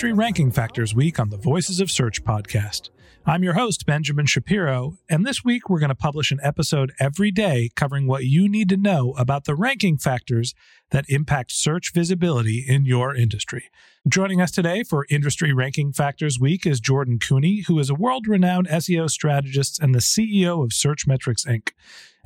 Ranking Factors Week on the Voices of Search podcast. I'm your host, Benjamin Shapiro, and this week we're going to publish an episode every day covering what you need to know about the ranking factors that impact search visibility in your industry. Joining us today for Industry Ranking Factors Week is Jordan Koene, who is a world renowned SEO strategist and the CEO of Searchmetrics Inc.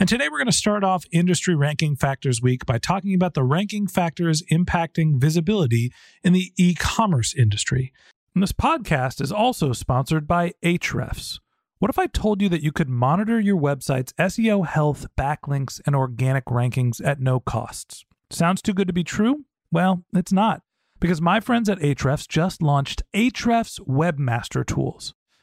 And today we're going to start off Industry Ranking Factors Week by talking about the ranking factors impacting visibility in the e commerce industry. And this podcast is also sponsored by Ahrefs. What if I told you that you could monitor your website's SEO health, backlinks, and organic rankings at no costs? Sounds too good to be true? Well, it's not, because my friends at Ahrefs just launched Ahrefs Webmaster Tools.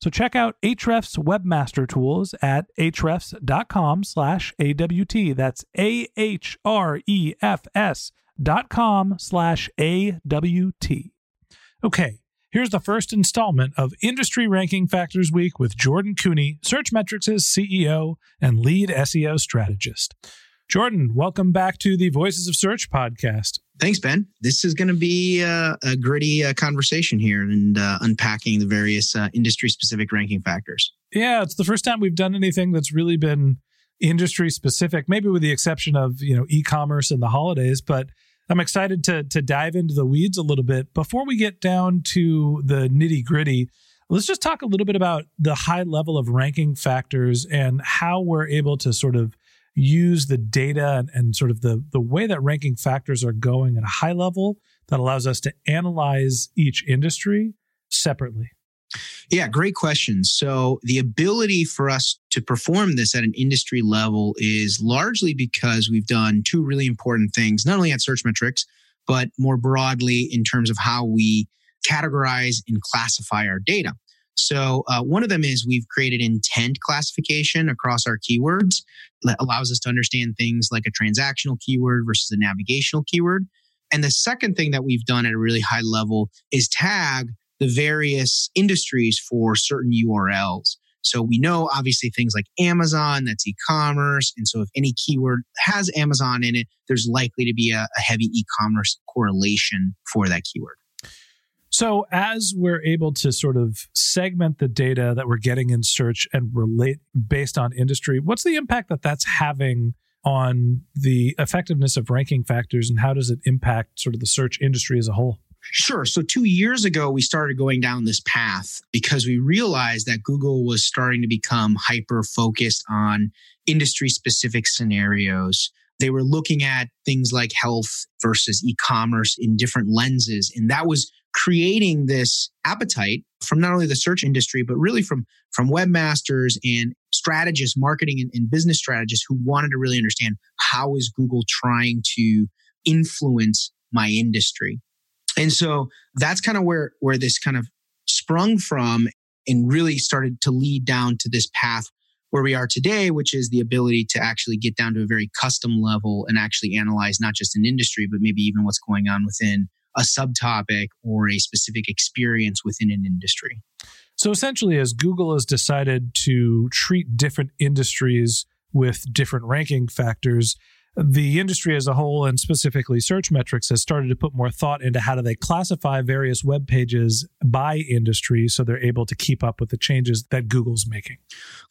So check out Ahrefs Webmaster Tools at ahrefs.com slash AWT. That's A-H-R-E-F-S dot com slash A-W-T. Okay, here's the first installment of Industry Ranking Factors Week with Jordan Koene, Searchmetrics' CEO and lead SEO strategist. Jordan, welcome back to the Voices of Search podcast. Thanks, Ben. This is going to be uh, a gritty uh, conversation here and uh, unpacking the various uh, industry specific ranking factors. Yeah, it's the first time we've done anything that's really been industry specific, maybe with the exception of, you know, e-commerce and the holidays, but I'm excited to to dive into the weeds a little bit. Before we get down to the nitty-gritty, let's just talk a little bit about the high level of ranking factors and how we're able to sort of use the data and, and sort of the the way that ranking factors are going at a high level that allows us to analyze each industry separately. Yeah, great question. So, the ability for us to perform this at an industry level is largely because we've done two really important things, not only at Searchmetrics, but more broadly in terms of how we categorize and classify our data. So, uh, one of them is we've created intent classification across our keywords that allows us to understand things like a transactional keyword versus a navigational keyword. And the second thing that we've done at a really high level is tag the various industries for certain URLs. So we know obviously things like Amazon, that's e commerce. And so if any keyword has Amazon in it, there's likely to be a, a heavy e commerce correlation for that keyword. So, as we're able to sort of segment the data that we're getting in search and relate based on industry, what's the impact that that's having on the effectiveness of ranking factors and how does it impact sort of the search industry as a whole? Sure. So, two years ago, we started going down this path because we realized that Google was starting to become hyper focused on industry specific scenarios. They were looking at things like health versus e commerce in different lenses. And that was creating this appetite from not only the search industry, but really from, from webmasters and strategists, marketing and, and business strategists who wanted to really understand how is Google trying to influence my industry. And so that's kind of where, where this kind of sprung from. and really started to lead down to this path where we are today, which is the ability to actually get down to a very custom level and actually analyze not just an industry, but maybe even what's going on within a subtopic or a specific experience within an industry. So essentially, as Google has decided to treat different industries with different ranking factors, the industry as a whole and specifically Searchmetrics has started to put more thought into how do they classify various web pages by industry so they're able to keep up with the changes that Google's making.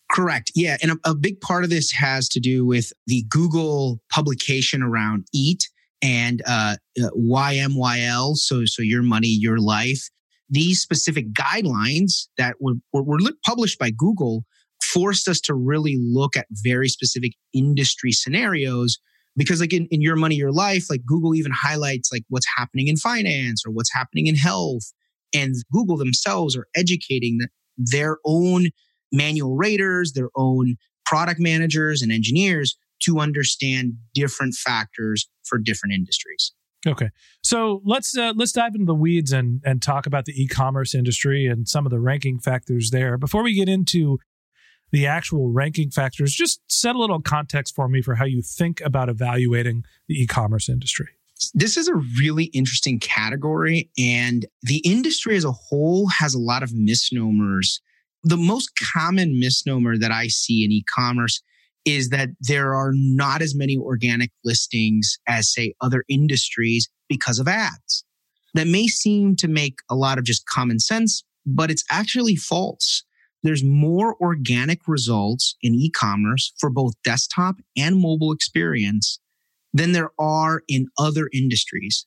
Correct. Yeah. And a, a big part of this has to do with the Google publication around EAT and uh, uh YMYL. So, so your money, your life. These specific guidelines that were, were, were published by Google forced us to really look at very specific industry scenarios because like in, in your money your life like google even highlights like what's happening in finance or what's happening in health and google themselves are educating their own manual raters their own product managers and engineers to understand different factors for different industries okay so let's uh, let's dive into the weeds and and talk about the e-commerce industry and some of the ranking factors there before we get into the actual ranking factors, just set a little context for me for how you think about evaluating the e commerce industry. This is a really interesting category, and the industry as a whole has a lot of misnomers. The most common misnomer that I see in e commerce is that there are not as many organic listings as, say, other industries because of ads. That may seem to make a lot of just common sense, but it's actually false there's more organic results in e-commerce for both desktop and mobile experience than there are in other industries.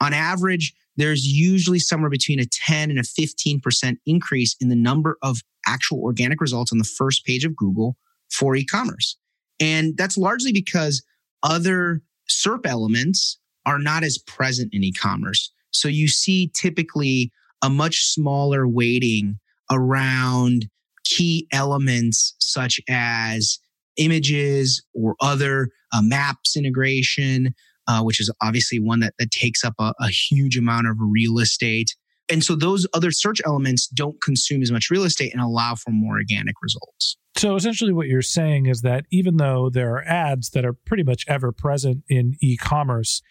On average, there's usually somewhere between a 10 and a 15% increase in the number of actual organic results on the first page of Google for e-commerce. And that's largely because other SERP elements are not as present in e-commerce. So you see typically a much smaller weighting around key elements such as images or other uh, maps integration, uh, which is obviously one that, that takes up a, a huge amount of real estate. And so those other search elements don't consume as much real estate and allow for more organic results. So essentially, what you're saying is that even though there are ads that are pretty much ever present in e commerce,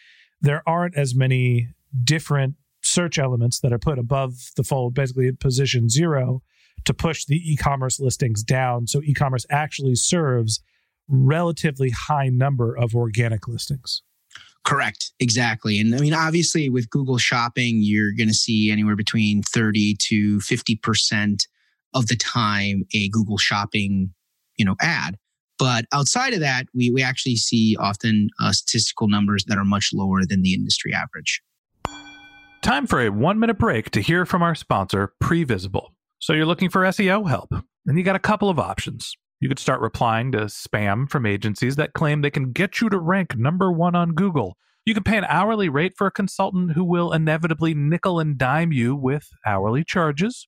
there aren't as many different search elements that are put above the fold, basically at position zero, to push the e-commerce listings down. So e-commerce actually serves relatively high number of organic listings. Correct. Exactly. And I mean, obviously with Google shopping, you're going to see anywhere between 30 to 50% of the time a Google shopping, you know, ad. But outside of that, we, we actually see often uh, statistical numbers that are much lower than the industry average. Time for a one minute break to hear from our sponsor, Previsible. So you're looking for SEO help, and you got a couple of options. You could start replying to spam from agencies that claim they can get you to rank number one on Google. You can pay an hourly rate for a consultant who will inevitably nickel and dime you with hourly charges.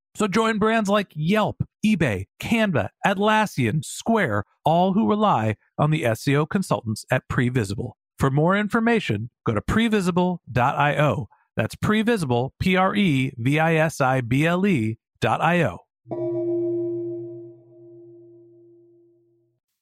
So join brands like Yelp, eBay, Canva, Atlassian, Square, all who rely on the SEO consultants at Previsible. For more information, go to previsible.io that's previsible, P R E V I S I B L E dot I O.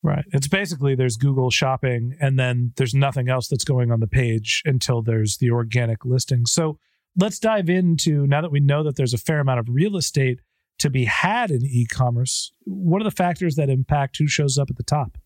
Right. It's basically there's Google shopping and then there's nothing else that's going on the page until there's the organic listing. So let's dive into now that we know that there's a fair amount of real estate to be had in e commerce, what are the factors that impact who shows up at the top?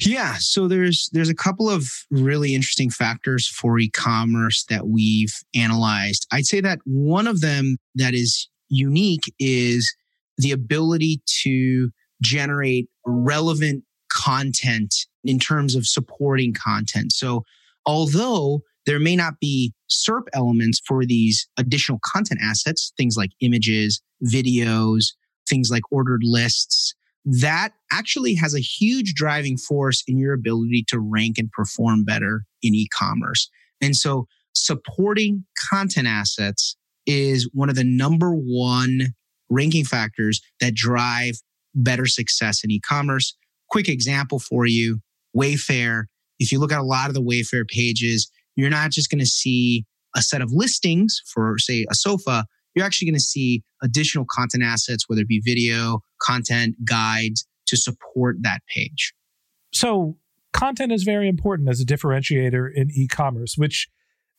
Yeah, so there's there's a couple of really interesting factors for e-commerce that we've analyzed. I'd say that one of them that is unique is the ability to generate relevant content in terms of supporting content. So although there may not be SERP elements for these additional content assets, things like images, videos, things like ordered lists, that actually has a huge driving force in your ability to rank and perform better in e-commerce. And so supporting content assets is one of the number one ranking factors that drive better success in e-commerce. Quick example for you, Wayfair. If you look at a lot of the Wayfair pages, you're not just going to see a set of listings for say a sofa, you're actually going to see additional content assets, whether it be video, content, guides to support that page. So, content is very important as a differentiator in e commerce, which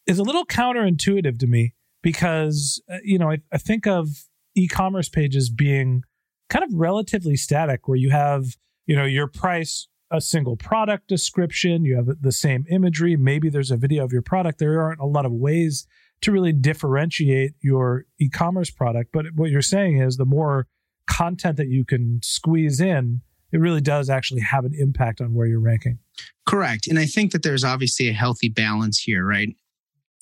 is a little counterintuitive to me because, uh, you know, I, I think of e commerce pages being kind of relatively static, where you have, you know, your price, a single product description, you have the same imagery, maybe there's a video of your product. There aren't a lot of ways to really differentiate your e-commerce product. But what you're saying is the more content that you can squeeze in, it really does actually have an impact on where you're ranking. Correct. And I think that there's obviously a healthy balance here, right?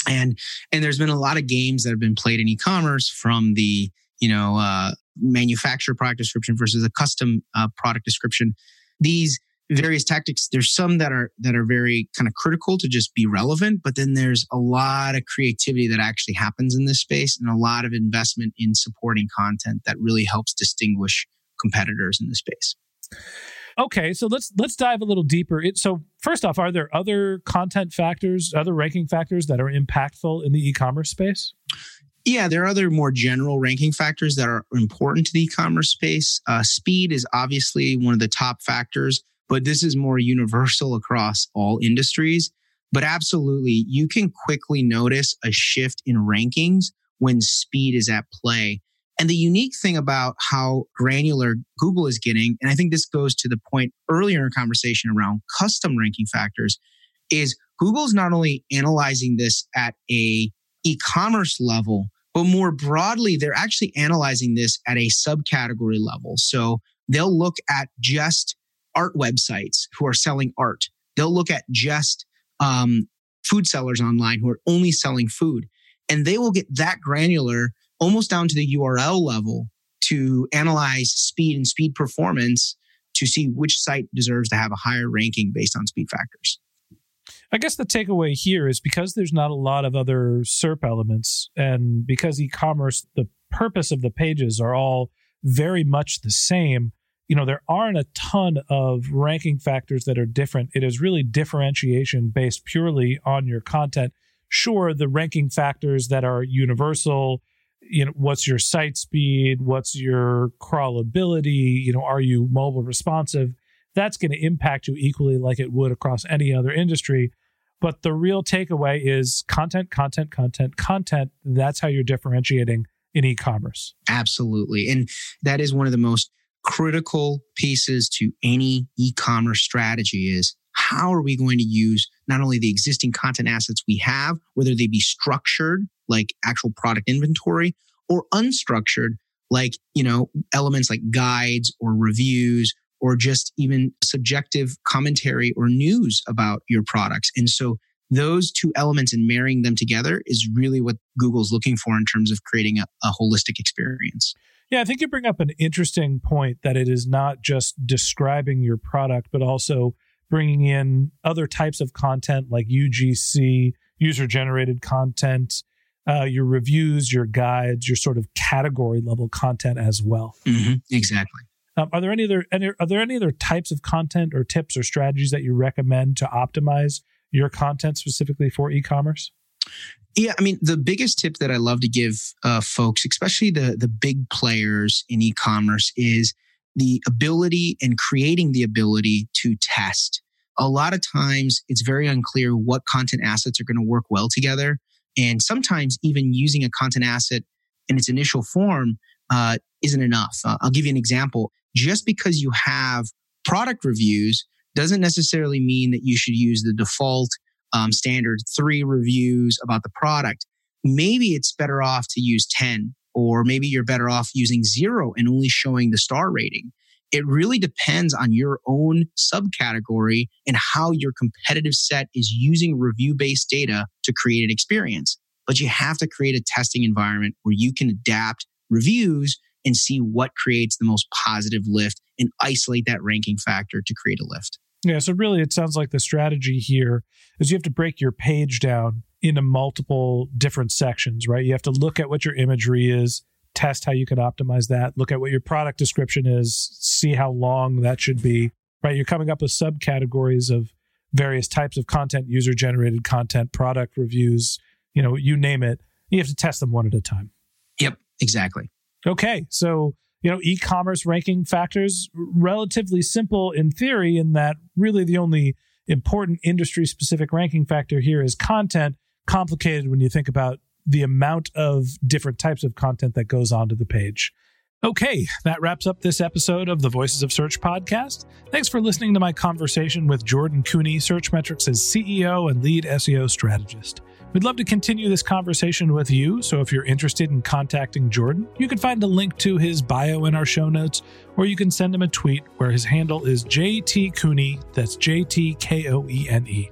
And and there's been a lot of games that have been played in e-commerce from the, you know, uh, manufacturer product description versus a custom uh, product description. These various tactics. There's some that are that are very kind of critical to just be relevant but then there's a lot of creativity that actually happens in this space and a lot of investment in supporting content that really helps distinguish competitors in the space. Okay so let's let's dive a little deeper. It, so first off are there other content factors other ranking factors that are impactful in the e-commerce space? Yeah, there are other more general ranking factors that are important to the e-commerce space. Uh, speed is obviously one of the top factors but this is more universal across all industries. But absolutely, you can quickly notice a shift in rankings when speed is at play. And the unique thing about how granular Google is getting, and I think this goes to the point earlier in our conversation around custom ranking factors, is Google's not only analyzing this at a e-commerce level, but more broadly, they're actually analyzing this at a subcategory level. So they'll look at just art websites who are selling art. They'll look at just um, food sellers online who are only selling food. And they will get that granular almost down to the URL level to analyze speed and speed performance to see which site deserves to have a higher ranking based on speed factors. I guess the takeaway here is because there's not a lot of other SERP elements, and because e commerce, the purpose of the pages are all very much the same, you know, there aren't a ton of ranking factors that are different. It is really differentiation based purely on your content. Sure, the ranking factors that are universal, you know, what's your site speed? What's your crawlability? You know, are you mobile responsive? That's going to impact you equally like it would across any other industry. But the real takeaway is content, content, content, content. That's how you're differentiating in e commerce. Absolutely. And that is one of the most critical pieces to any e-commerce strategy is how are we going to use not only the existing content assets we have, whether they be structured like actual product inventory or unstructured like, you know, elements like guides or reviews or just even subjective commentary or news about your products. And so those two elements and marrying them together is really what Google's looking for in terms of creating a, a holistic experience. Yeah, I think you bring up an interesting point that it is not just describing your product, but also bringing in other types of content like UGC, user generated content, uh, your reviews, your guides, your sort of category level content as well. Mm-hmm, exactly. Um, are there any other are there any other types of content or tips or strategies that you recommend to optimize your content specifically for e-commerce? Yeah, I mean, the biggest tip that I love to give uh, folks, especially the the big players in e-commerce, is the ability and creating the ability to test. A lot of times, it's very unclear what content assets are going to work well together, and sometimes even using a content asset in its initial form uh, isn't enough. Uh, I'll give you an example. Just because you have product reviews doesn't necessarily mean that you should use the default um, standard three reviews about the product. Maybe it's better off to use 10, or maybe you're better off using zero and only showing the star rating. It really depends on your own subcategory and how your competitive set is using review based data to create an experience. But you have to create a testing environment where you can adapt reviews and see what creates the most positive lift and isolate that ranking factor to create a lift. Yeah, so really it sounds like the strategy here is you have to break your page down into multiple different sections, right? You have to look at what your imagery is, test how you can optimize that, look at what your product description is, see how long that should be, right? You're coming up with subcategories of various types of content, user generated content, product reviews, you know, you name it. You have to test them one at a time. Yep, exactly. Okay, so you know, e-commerce ranking factors relatively simple in theory in that really the only important industry specific ranking factor here is content, complicated when you think about the amount of different types of content that goes onto the page. Okay, that wraps up this episode of the Voices of Search podcast. Thanks for listening to my conversation with Jordan Koene, Searchmetrics' CEO and lead SEO strategist. We'd love to continue this conversation with you, so if you're interested in contacting Jordan, you can find a link to his bio in our show notes, or you can send him a tweet where his handle is JT Koene, that's J T K O E N E.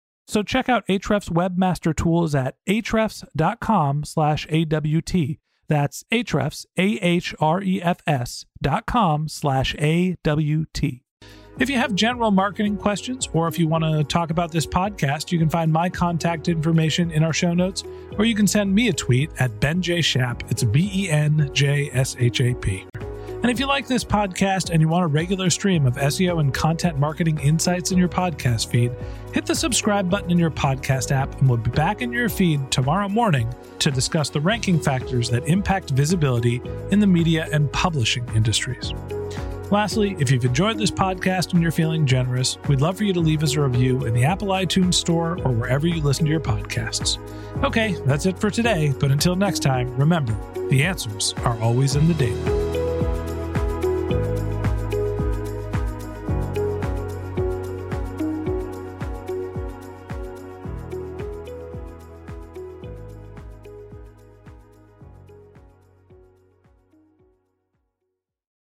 So check out Ahrefs Webmaster Tools at ahrefs.com slash AWT. That's Ahrefs, A-H-R-E-F-S dot com slash A-W-T. If you have general marketing questions or if you want to talk about this podcast, you can find my contact information in our show notes, or you can send me a tweet at Ben J. Shap. It's B E N J S H A P. And if you like this podcast and you want a regular stream of SEO and content marketing insights in your podcast feed, hit the subscribe button in your podcast app and we'll be back in your feed tomorrow morning to discuss the ranking factors that impact visibility in the media and publishing industries. Lastly, if you've enjoyed this podcast and you're feeling generous, we'd love for you to leave us a review in the Apple iTunes Store or wherever you listen to your podcasts. Okay, that's it for today, but until next time, remember the answers are always in the data.